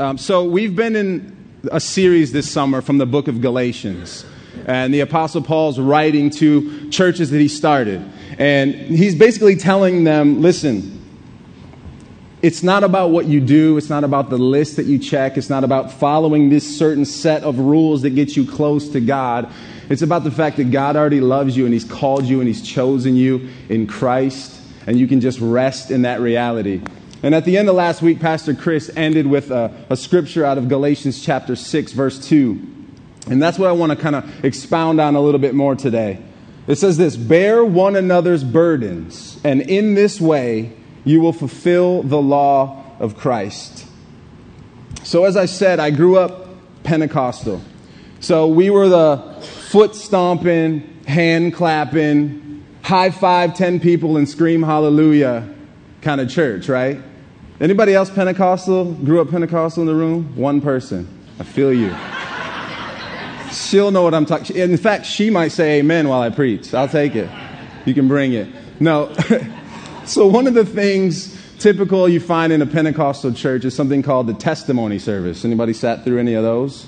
Um, so, we've been in a series this summer from the book of Galatians. And the Apostle Paul's writing to churches that he started. And he's basically telling them listen, it's not about what you do, it's not about the list that you check, it's not about following this certain set of rules that get you close to God. It's about the fact that God already loves you and He's called you and He's chosen you in Christ, and you can just rest in that reality. And at the end of last week, Pastor Chris ended with a, a scripture out of Galatians chapter 6, verse 2. And that's what I want to kind of expound on a little bit more today. It says this Bear one another's burdens, and in this way you will fulfill the law of Christ. So, as I said, I grew up Pentecostal. So, we were the foot stomping, hand clapping, high five 10 people and scream hallelujah kind of church, right? Anybody else Pentecostal? Grew up Pentecostal in the room? One person. I feel you. She'll know what I'm talking. In fact, she might say amen while I preach. I'll take it. You can bring it. No. so one of the things typical you find in a Pentecostal church is something called the testimony service. Anybody sat through any of those?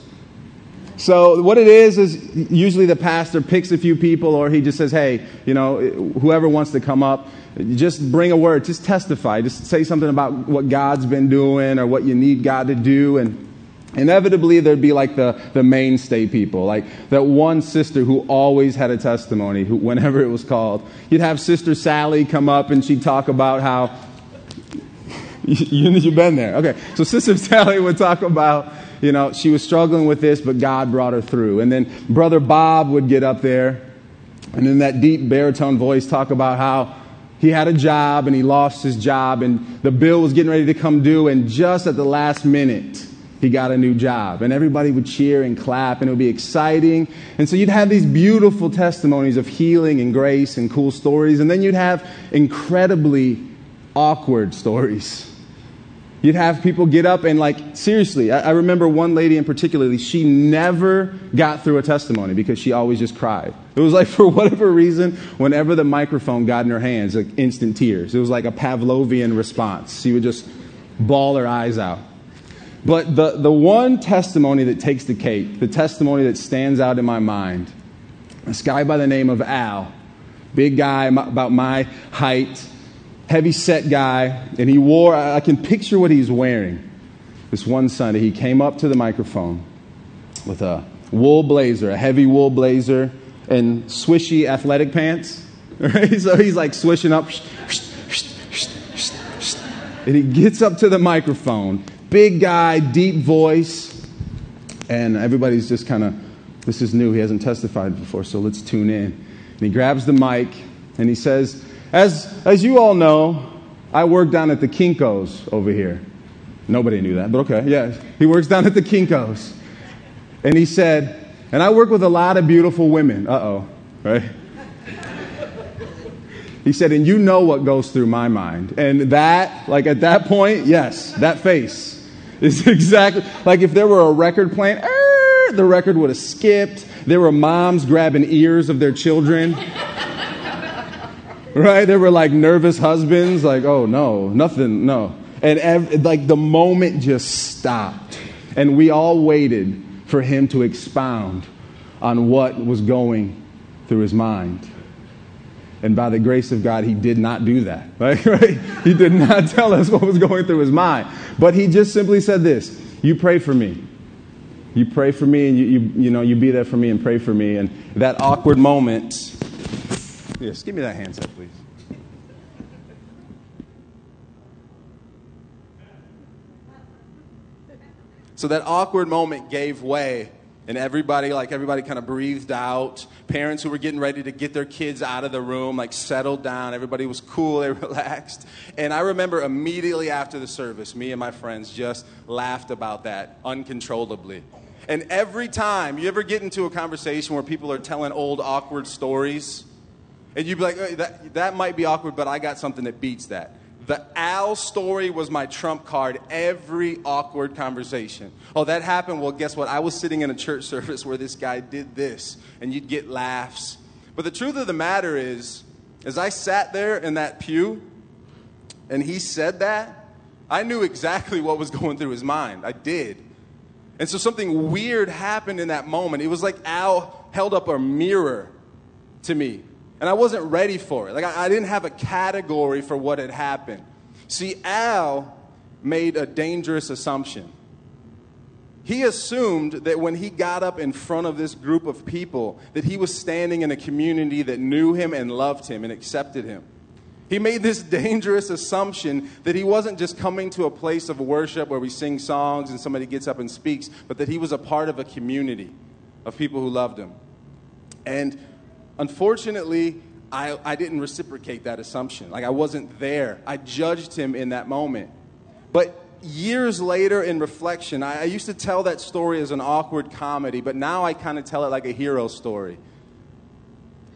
So what it is is usually the pastor picks a few people or he just says, "Hey, you know, whoever wants to come up, just bring a word, just testify, just say something about what God's been doing or what you need God to do. And inevitably, there'd be like the, the mainstay people, like that one sister who always had a testimony who, whenever it was called. You'd have Sister Sally come up and she'd talk about how. you, you've been there. Okay. So Sister Sally would talk about, you know, she was struggling with this, but God brought her through. And then Brother Bob would get up there and in that deep baritone voice talk about how he had a job and he lost his job and the bill was getting ready to come due and just at the last minute he got a new job and everybody would cheer and clap and it would be exciting and so you'd have these beautiful testimonies of healing and grace and cool stories and then you'd have incredibly awkward stories You'd have people get up and, like, seriously, I, I, remember one lady in particularly, she never got through a testimony because she always just cried. It was like, for whatever reason, whenever the microphone got in her hands, like instant tears. It was like a Pavlovian response. She would just bawl her eyes out. But the, the one testimony that takes the cake, the testimony that stands out in my mind, this guy by the name of Al, big guy about my height, heavy set guy, and he wore, I can picture what he's wearing. This one Sunday, he came up to the microphone with a wool blazer, a heavy wool blazer, and swishy athletic pants. Right? So he's like swishing up. And he gets up to the microphone, big guy, deep voice, and everybody's just kind of, this is new. He hasn't testified before, so let's tune in. And he grabs the mic and he says, as, as you all know, I work down at the Kinko's over here. Nobody knew that, but okay, yeah. He works down at the Kinko's. And he said, and I work with a lot of beautiful women. Uh oh, right? He said, and you know what goes through my mind. And that, like at that point, yes, that face is exactly like if there were a record playing, er, the record would have skipped. There were moms grabbing ears of their children right? There were like nervous husbands, like, oh no, nothing, no. And ev- like the moment just stopped. And we all waited for him to expound on what was going through his mind. And by the grace of God, he did not do that. Right? right? He did not tell us what was going through his mind. But he just simply said this You pray for me. You pray for me, and you, you, you know, you be there for me and pray for me. And that awkward moment Yes, give me that handset, please. So that awkward moment gave way, and everybody, like everybody, kind of breathed out. Parents who were getting ready to get their kids out of the room, like settled down. Everybody was cool, they relaxed. And I remember immediately after the service, me and my friends just laughed about that uncontrollably. And every time you ever get into a conversation where people are telling old awkward stories, and you'd be like, that, that might be awkward, but I got something that beats that. The Al story was my trump card every awkward conversation. Oh, that happened? Well, guess what? I was sitting in a church service where this guy did this, and you'd get laughs. But the truth of the matter is, as I sat there in that pew and he said that, I knew exactly what was going through his mind. I did. And so something weird happened in that moment. It was like Al held up a mirror to me. And I wasn't ready for it. Like, I, I didn't have a category for what had happened. See, Al made a dangerous assumption. He assumed that when he got up in front of this group of people, that he was standing in a community that knew him and loved him and accepted him. He made this dangerous assumption that he wasn't just coming to a place of worship where we sing songs and somebody gets up and speaks, but that he was a part of a community of people who loved him. And unfortunately, I, I didn't reciprocate that assumption. Like I wasn't there. I judged him in that moment. But years later in reflection, I, I used to tell that story as an awkward comedy, but now I kind of tell it like a hero story.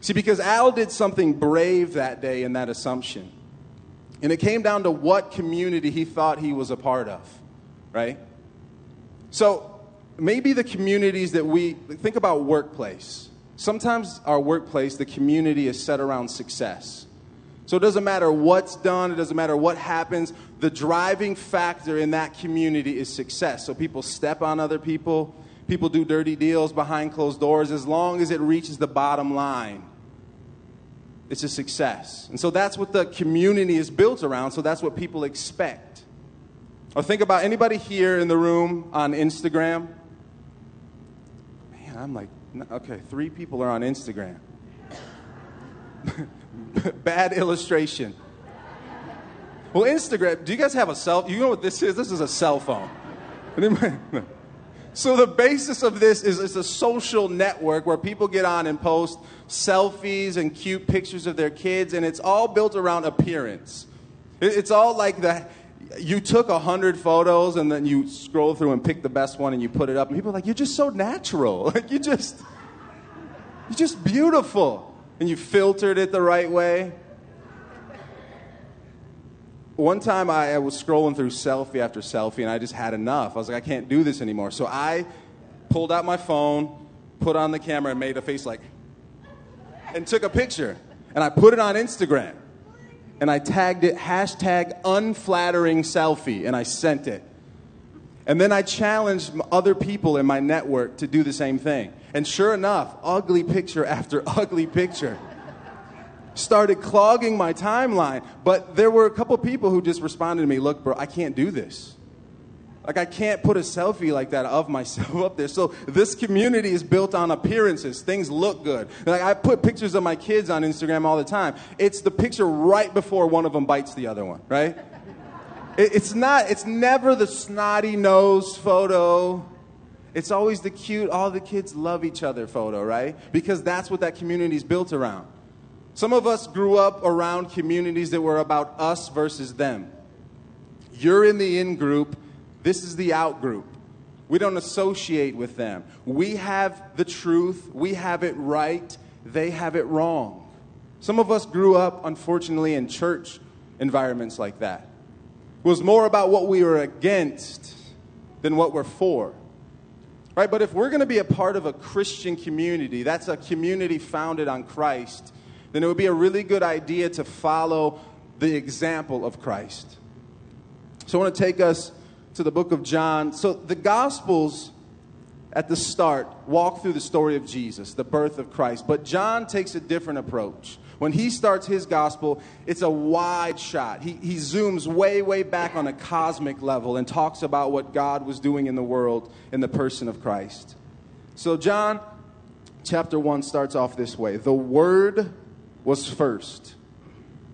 See, because Al did something brave that day in that assumption. And it came down to what community he thought he was a part of, right? So maybe the communities that we think about workplace. Sometimes our workplace, the community is set around success. So it doesn't matter what's done, it doesn't matter what happens. The driving factor in that community is success. So people step on other people, people do dirty deals behind closed doors. As long as it reaches the bottom line, it's a success. And so that's what the community is built around, so that's what people expect. Or think about anybody here in the room on Instagram. Man, I'm like, okay, three people are on Instagram. Bad illustration. Well, Instagram, do you guys have a cell? You know what this is? This is a cell phone. So the basis of this is it's a social network where people get on and post selfies and cute pictures of their kids, and it's all built around appearance. It's all like that. You took a hundred photos and then you scroll through and pick the best one and you put it up, and people are like, "You're just so natural. Like you just, you're just beautiful." and you filtered it the right way. One time I, I was scrolling through selfie after selfie and I just had enough. I was like, I can't do this anymore. So I pulled out my phone, put on the camera, and made a face like, and took a picture. And I put it on Instagram. And I tagged it hashtag unflattering selfie. And I sent it. And then I challenged other people in my network to do the same thing. And sure enough, ugly picture after ugly picture started clogging my timeline. But there were a couple people who just responded to me, look, bro, I can't do this. Like, I can't put a selfie like that of myself up there. So, this community is built on appearances. Things look good. Like, I put pictures of my kids on Instagram all the time. It's the picture right before one of them bites the other one, right? It's not, it's never the snotty nose photo it's always the cute, all the kids love each other photo, right? Because that's what that community is built around. Some of us grew up around communities that were about us versus them. You're in the in group, this is the out group. We don't associate with them. We have the truth, we have it right, they have it wrong. Some of us grew up, unfortunately, in church environments like that. It was more about what we were against than what we're for. Right? But if we're going to be a part of a Christian community, that's a community founded on Christ, then it would be a really good idea to follow the example of Christ. So I want to take us to the book of John. So the Gospels at the start walk through the story of Jesus, the birth of Christ. But John takes a different approach. When he starts his gospel, it's a wide shot. He, he zooms way, way back on a cosmic level and talks about what God was doing in the world in the person of Christ. So, John chapter 1 starts off this way The Word was first.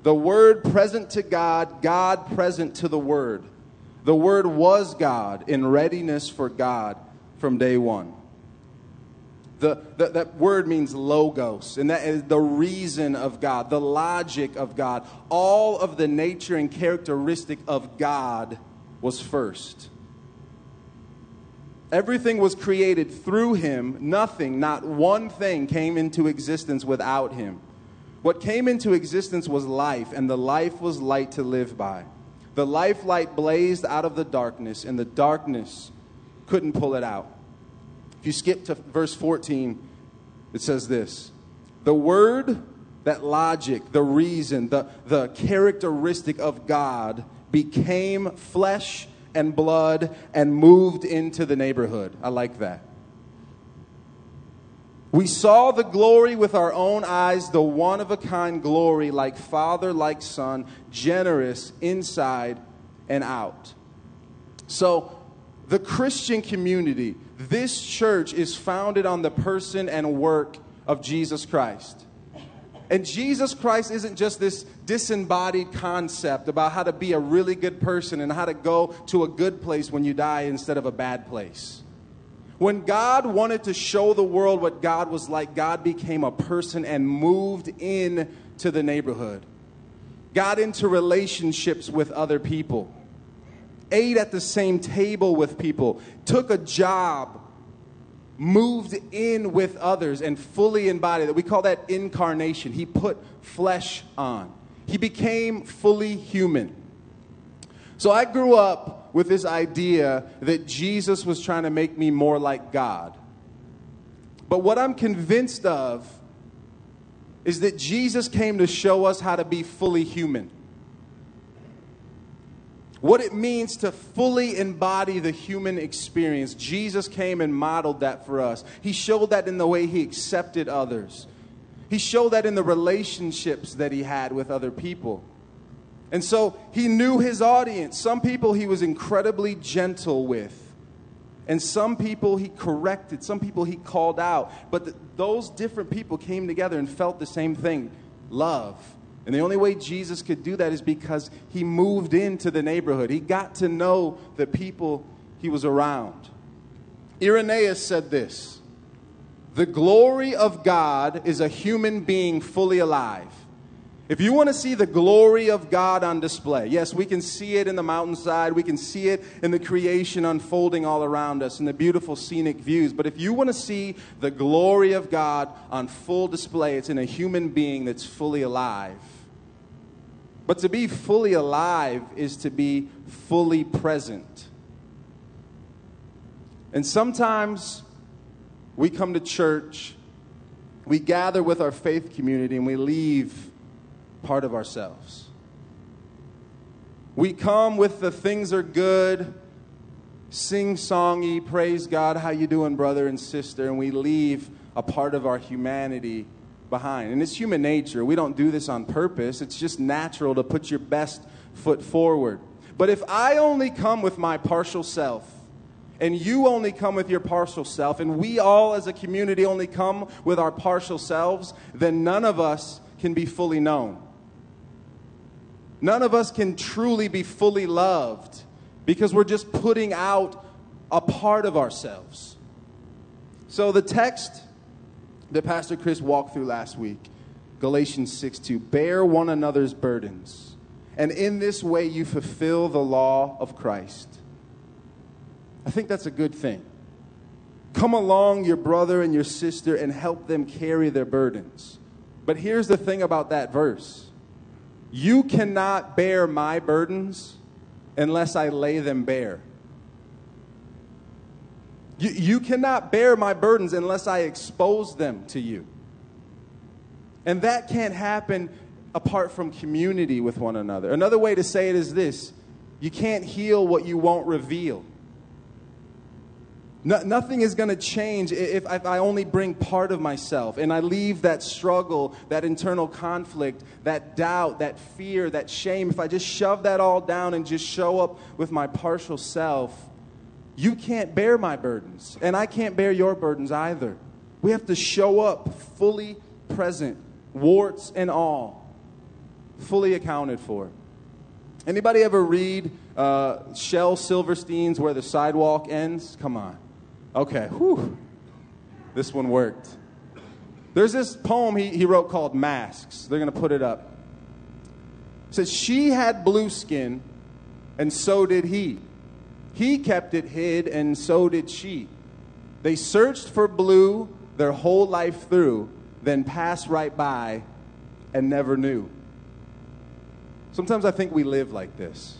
The Word present to God, God present to the Word. The Word was God in readiness for God from day one. The, the, that word means logos, and that is the reason of God, the logic of God. All of the nature and characteristic of God was first. Everything was created through him. Nothing, not one thing, came into existence without him. What came into existence was life, and the life was light to live by. The life light blazed out of the darkness, and the darkness couldn't pull it out. If you skip to verse 14, it says this The word, that logic, the reason, the, the characteristic of God became flesh and blood and moved into the neighborhood. I like that. We saw the glory with our own eyes, the one of a kind glory, like Father, like Son, generous inside and out. So, the Christian community, this church is founded on the person and work of Jesus Christ. And Jesus Christ isn't just this disembodied concept about how to be a really good person and how to go to a good place when you die instead of a bad place. When God wanted to show the world what God was like, God became a person and moved in to the neighborhood. Got into relationships with other people. Ate at the same table with people. Took a job moved in with others and fully embodied. We call that incarnation. He put flesh on, he became fully human. So I grew up with this idea that Jesus was trying to make me more like God. But what I'm convinced of is that Jesus came to show us how to be fully human what it means to fully embody the human experience. Jesus came and modeled that for us. He showed that in the way he accepted others, he showed that in the relationships that he had with other people. And so he knew his audience. Some people he was incredibly gentle with. And some people he corrected, some people he called out. But the, those different people came together and felt the same thing love and the only way Jesus could do that is because he moved into the neighborhood. He got to know the people he was around. Irenaeus said this The glory of God is a human being fully alive. If you want to see the glory of God on display, yes, we can see it in the mountainside, we can see it in the creation unfolding all around us, in the beautiful scenic views. But if you want to see the glory of God on full display, it's in a human being that's fully alive. But to be fully alive is to be fully present. And sometimes we come to church, we gather with our faith community, and we leave part of ourselves. We come with the things are good, sing songy, praise God, how you doing, brother and sister, and we leave a part of our humanity behind. And it's human nature. We don't do this on purpose. It's just natural to put your best foot forward. But if I only come with my partial self, and you only come with your partial self, and we all as a community only come with our partial selves, then none of us can be fully known. None of us can truly be fully loved because we're just putting out a part of ourselves. So the text that Pastor Chris walked through last week. Galatians 6 2. Bear one another's burdens, and in this way you fulfill the law of Christ. I think that's a good thing. Come along, your brother and your sister, and help them carry their burdens. But here's the thing about that verse you cannot bear my burdens unless I lay them bare. You, you cannot bear my burdens unless I expose them to you. And that can't happen apart from community with one another. Another way to say it is this you can't heal what you won't reveal. No, nothing is going to change if, if, I only bring part of myself and I leave that struggle, that internal conflict, that doubt, that fear, that shame. If I just shove that all down and just show up with my partial self, you can't bear my burdens, and I can't bear your burdens either. We have to show up fully present, warts and all, fully accounted for. Anybody ever read uh, Shel Silverstein's Where the Sidewalk Ends? Come on. Okay, whew. This one worked. There's this poem he, he wrote called Masks. They're going to put it up. It says, She had blue skin, and so did he. He kept it hid, and so did she. They searched for blue their whole life through, then passed right by and never knew. Sometimes I think we live like this,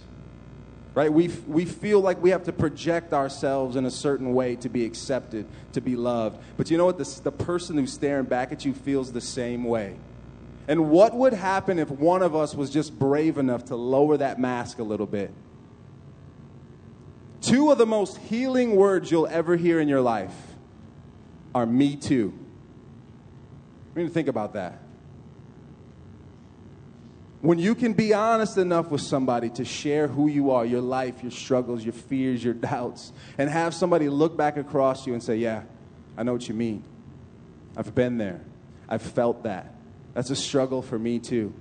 right? We, we feel like we have to project ourselves in a certain way to be accepted, to be loved. But you know what? The, the person who's staring back at you feels the same way. And what would happen if one of us was just brave enough to lower that mask a little bit? Two of the most healing words you'll ever hear in your life are me too. Need to think about that. When you can be honest enough with somebody to share who you are, your life, your struggles, your fears, your doubts, and have somebody look back across you and say, Yeah, I know what you mean. I've been there. I've felt that. That's a struggle for me too.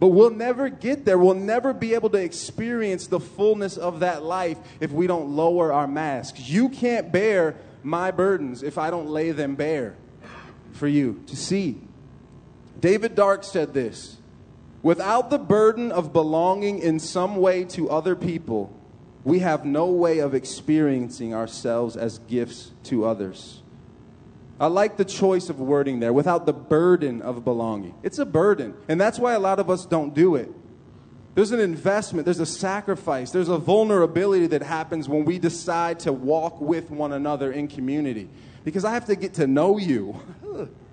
But we'll never get there. We'll never be able to experience the fullness of that life if we don't lower our masks. You can't bear my burdens if I don't lay them bare for you to see. David Dark said this Without the burden of belonging in some way to other people, we have no way of experiencing ourselves as gifts to others. I like the choice of wording there without the burden of belonging. It's a burden, and that's why a lot of us don't do it. There's an investment, there's a sacrifice, there's a vulnerability that happens when we decide to walk with one another in community. Because I have to get to know you.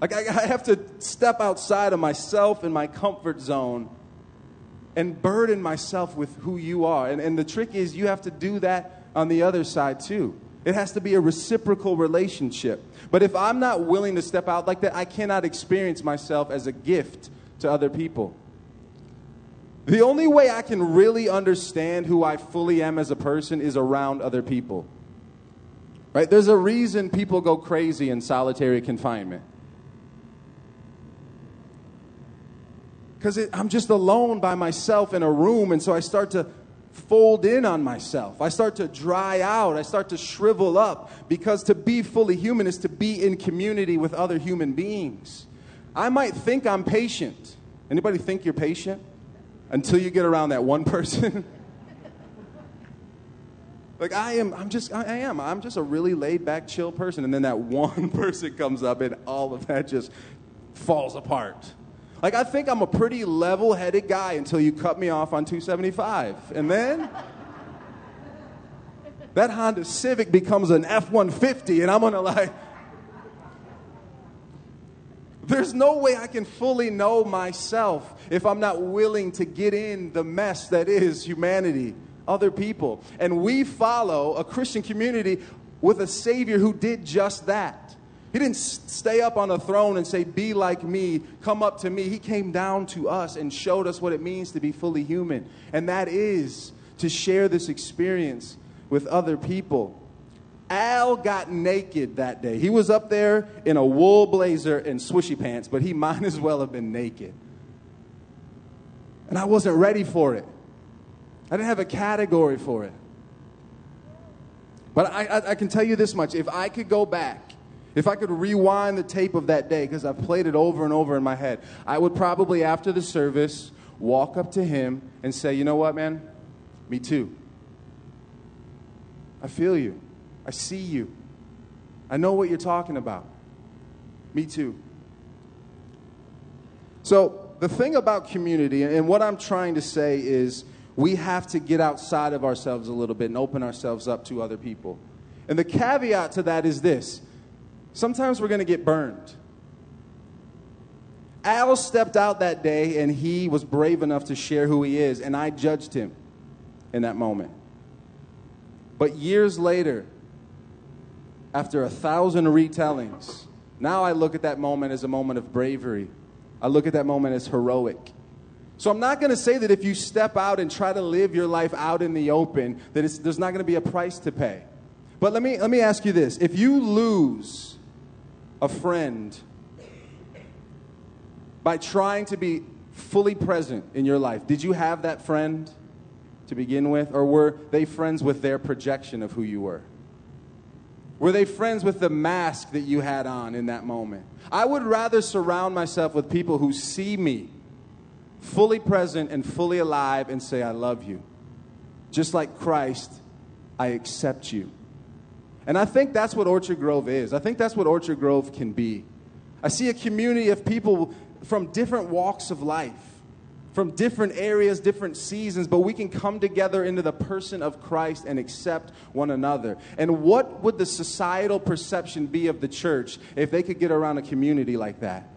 like, I, have to step outside of myself and my comfort zone and burden myself with who you are. And, and the trick is, you have to do that on the other side too. It has to be a reciprocal relationship. But if I'm not willing to step out like that, I cannot experience myself as a gift to other people. The only way I can really understand who I fully am as a person is around other people. Right? There's a reason people go crazy in solitary confinement. Because I'm just alone by myself in a room, and so I start to fold in on myself. I start to dry out. I start to shrivel up because to be fully human is to be in community with other human beings. I might think I'm patient. Anybody think you're patient? Until you get around that one person. like I am, I'm just, I am. I'm just a really laid back, chill person. And then that one person comes up and all of that just falls apart. Like, I think I'm a pretty level headed guy until you cut me off on 275. And then that Honda Civic becomes an F 150, and I'm gonna like, there's no way I can fully know myself if I'm not willing to get in the mess that is humanity, other people. And we follow a Christian community with a Savior who did just that. He didn't stay up on a throne and say, Be like me, come up to me. He came down to us and showed us what it means to be fully human. And that is to share this experience with other people. Al got naked that day. He was up there in a wool blazer and swishy pants, but he might as well have been naked. And I wasn't ready for it. I didn't have a category for it. But I, I, I can tell you this much if I could go back if I could rewind the tape of that day, because I've played it over and over in my head, I would probably, after the service, walk up to him and say, You know what, man? Me too. I feel you. I see you. I know what you're talking about. Me too. So, the thing about community, and what I'm trying to say is, we have to get outside of ourselves a little bit and open ourselves up to other people. And the caveat to that is this sometimes we're going to get burned. Al stepped out that day and he was brave enough to share who he is, and I judged him in that moment. But years later, after a thousand retellings, now I look at that moment as a moment of bravery. I look at that moment as heroic. So I'm not going to say that if you step out and try to live your life out in the open, that there's not going to be a price to pay. But let me, let me ask you this if you lose a friend by trying to be fully present in your life. Did you have that friend to begin with, or were they friends with their projection of who you were? Were they friends with the mask that you had on in that moment? I would rather surround myself with people who see me fully present and fully alive and say, I love you. Just like Christ, I accept you. And I think that's what Orchard Grove is. I think that's what Orchard Grove can be. I see a community of people from different walks of life, from different areas, different seasons, but we can come together into the person of Christ and accept one another. And what would the societal perception be of the church if they could get around a community like that?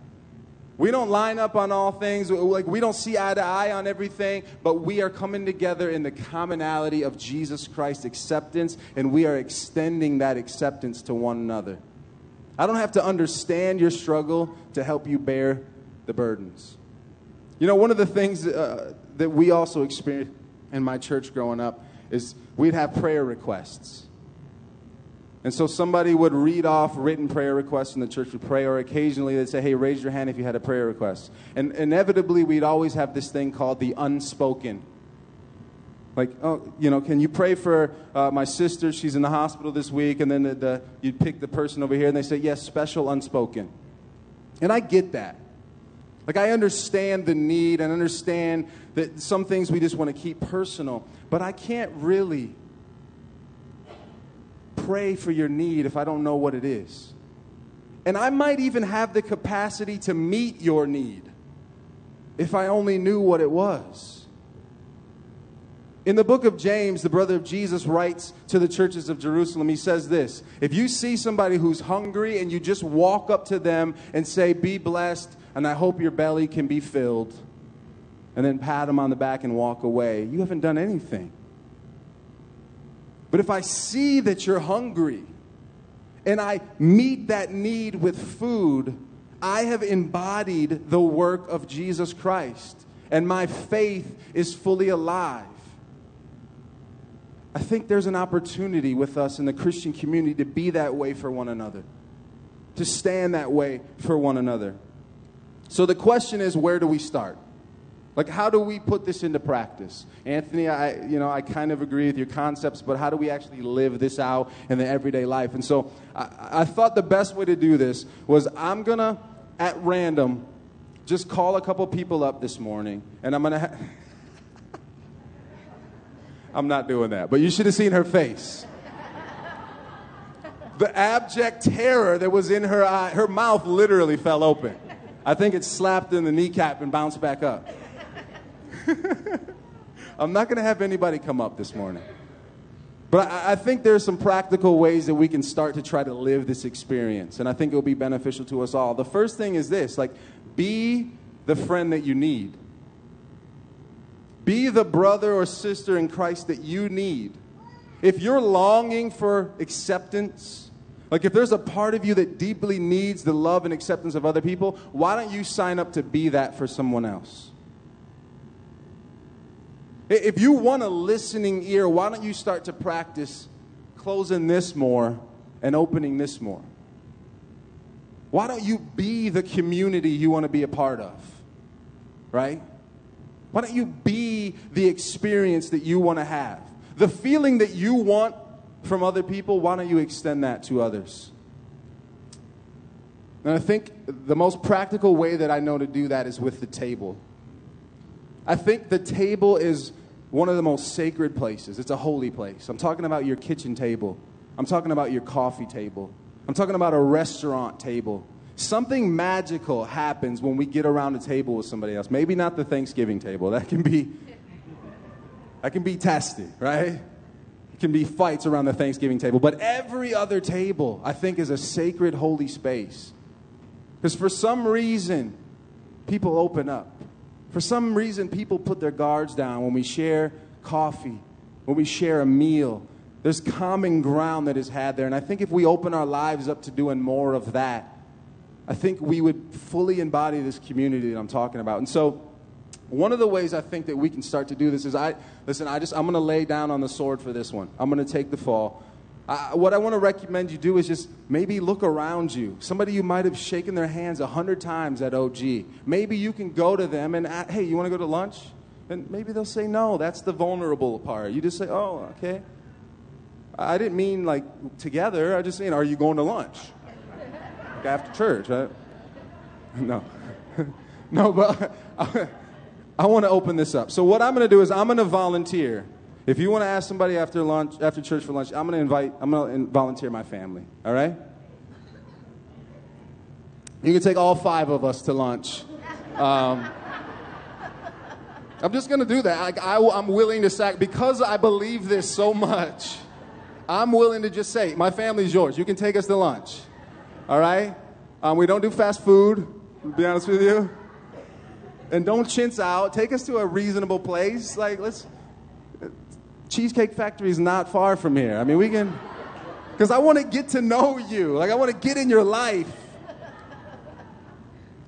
We don't line up on all things. Like we don't see eye to eye on everything, but we are coming together in the commonality of Jesus Christ's acceptance, and we are extending that acceptance to one another. I don't have to understand your struggle to help you bear the burdens. You know, one of the things uh, that we also experienced in my church growing up is we'd have prayer requests. And so somebody would read off written prayer requests and the church would pray, or occasionally they'd say, hey, raise your hand if you had a prayer request. And inevitably, we'd always have this thing called the unspoken. Like, oh, you know, can you pray for uh, my sister? She's in the hospital this week. And then the, the, you'd pick the person over here and they say, yes, special unspoken. And I get that. Like, I understand the need and understand that some things we just want to keep personal, but I can't really pray for your need if I don't know what it is. And I might even have the capacity to meet your need if I only knew what it was. In the book of James, the brother of Jesus writes to the churches of Jerusalem, he says this If you see somebody who's hungry and you just walk up to them and say, Be blessed, and I hope your belly can be filled, and then pat them on the back and walk away, you haven't done anything. But if I see that you're hungry and I meet that need with food, I have embodied the work of Jesus Christ, and my faith is fully alive. I think there's an opportunity with us in the Christian community to be that way for one another, to stand that way for one another. So the question is where do we start? Like, how do we put this into practice? Anthony, I, you know, I kind of agree with your concepts, but how do we actually live this out in the everyday life? And so I, I thought the best way to do this was I'm going to, at random, just call a couple people up this morning, and I'm going to. Ha- I'm not doing that, but you should have seen her face. The abject terror that was in her eye, her mouth literally fell open. I think it slapped in the kneecap and bounced back up. I'm not going to have anybody come up this morning. But I, I think there's some practical ways that we can start to try to live this experience. And I think it will be beneficial to us all. The first thing is this like, be the friend that you need. Be the brother or sister in Christ that you need. If you're longing for acceptance, like if there's a part of you that deeply needs the love and acceptance of other people, why don't you sign up to be that for someone else? If you want a listening ear, why don't you start to practice closing this more and opening this more? Why don't you be the community you want to be a part of? Right? Why don't you be the experience that you want to have? The feeling that you want from other people, why don't you extend that to others? And I think the most practical way that I know to do that is with the table. I think the table is one of the most sacred places. It's a holy place. I'm talking about your kitchen table. I'm talking about your coffee table. I'm talking about a restaurant table. Something magical happens when we get around a table with somebody else. Maybe not the Thanksgiving table. That can be that can be testy, right? It can be fights around the Thanksgiving table, but every other table I think is a sacred holy space. Because for some reason people open up. For some reason, people put their guards down when we share coffee, when we share a meal. There's common ground that is had there. And I think if we open our lives up to doing more of that, I think we would fully embody this community that I'm talking about. And so, one of the ways I think that we can start to do this is I, listen, I just, I'm going to lay down on the sword for this one. I'm going to take the fall. What I want to recommend you do is just maybe look around you. Somebody you might have shaken their hands a hundred times at OG. Maybe you can go to them and, hey, you want to go to lunch? And maybe they'll say no. That's the vulnerable part. You just say, oh, okay. I didn't mean like together. I just mean, are you going to lunch? Like after church, right? No. no, but I want to open this up. So, what I'm going to do is I'm going to volunteer. If you want to ask somebody after lunch, after church for lunch, I'm going to invite, I'm going to volunteer my family. All right? You can take all five of us to lunch. Um, I'm just going to do that. I, I, I'm willing to sack because I believe this so much. I'm willing to just say, my family's yours. You can take us to lunch. All right? Um, we don't do fast food. To be honest with you. And don't chintz out. Take us to a reasonable place. Like, let's. Cheesecake Factory is not far from here. I mean, we can. Because I want to get to know you. Like, I want to get in your life.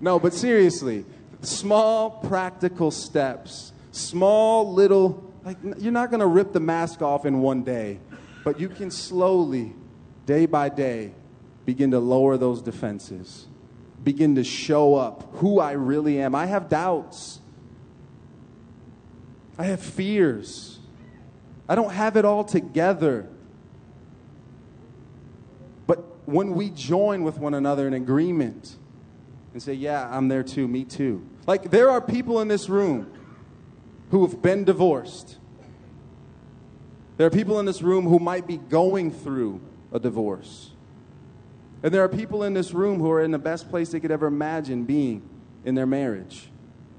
No, but seriously, small practical steps, small little, like, you're not going to rip the mask off in one day, but you can slowly, day by day, begin to lower those defenses, begin to show up who I really am. I have doubts, I have fears, I don't have it all together. But when we join with one another in agreement, and say, Yeah, I'm there too, me too. Like, there are people in this room who have been divorced. There are people in this room who might be going through a divorce. And there are people in this room who are in the best place they could ever imagine being in their marriage.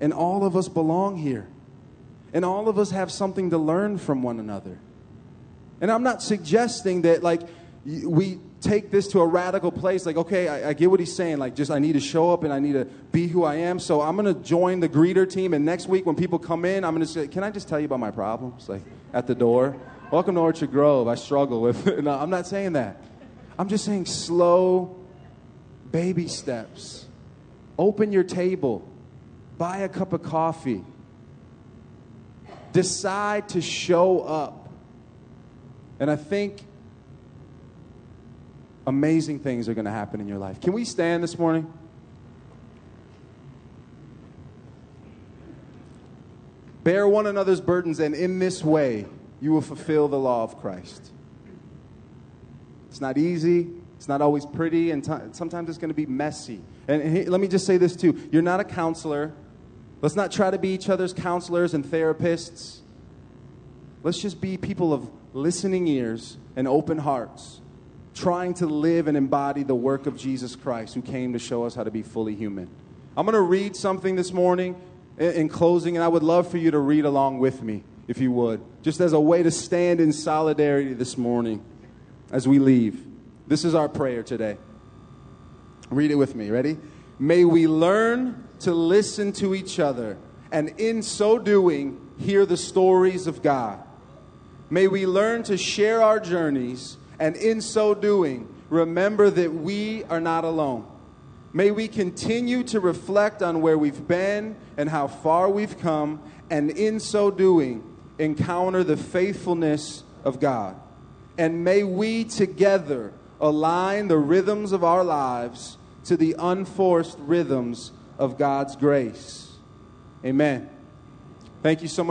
And all of us belong here. And all of us have something to learn from one another. And I'm not suggesting that, like, we take this to a radical place like okay I, I, get what he's saying like just i need to show up and i need to be who i am. So i'm going to join the greeter team and next week when people come in i'm going to say can i just tell you about my problems? Like at the door. Welcome to orchard grove. I struggle with no i'm not saying that. I'm just saying slow baby steps. Open your table. Buy a cup of coffee decide to show up and i think amazing things are going to happen in your life. Can we stand this morning? Bear one another's burdens, and in this way, you will fulfill the law of Christ. It's not easy. It's not always pretty, and t- sometimes it's going to be messy. And, and let me just say this too you're not a counselor. Let's not try to be each other's counselors and therapists. Let's just be people of listening ears and open hearts trying to live and embody the work of Jesus Christ, who came to show us how to be fully human. I'm going to read something this morning in closing, and I would love for you to read along with me, if you would, just as a way to stand in solidarity this morning as we leave. This is our prayer today. Read it with me. Ready? May we learn to listen to each other, and in so doing, hear the stories of God. May we learn to share our journeys and in so doing, remember that we are not alone. May we continue to reflect on where we've been and how far we've come, and in so doing, encounter the faithfulness of God. And may we together align the rhythms of our lives to the unforced rhythms of God's grace. Amen. Thank you so much.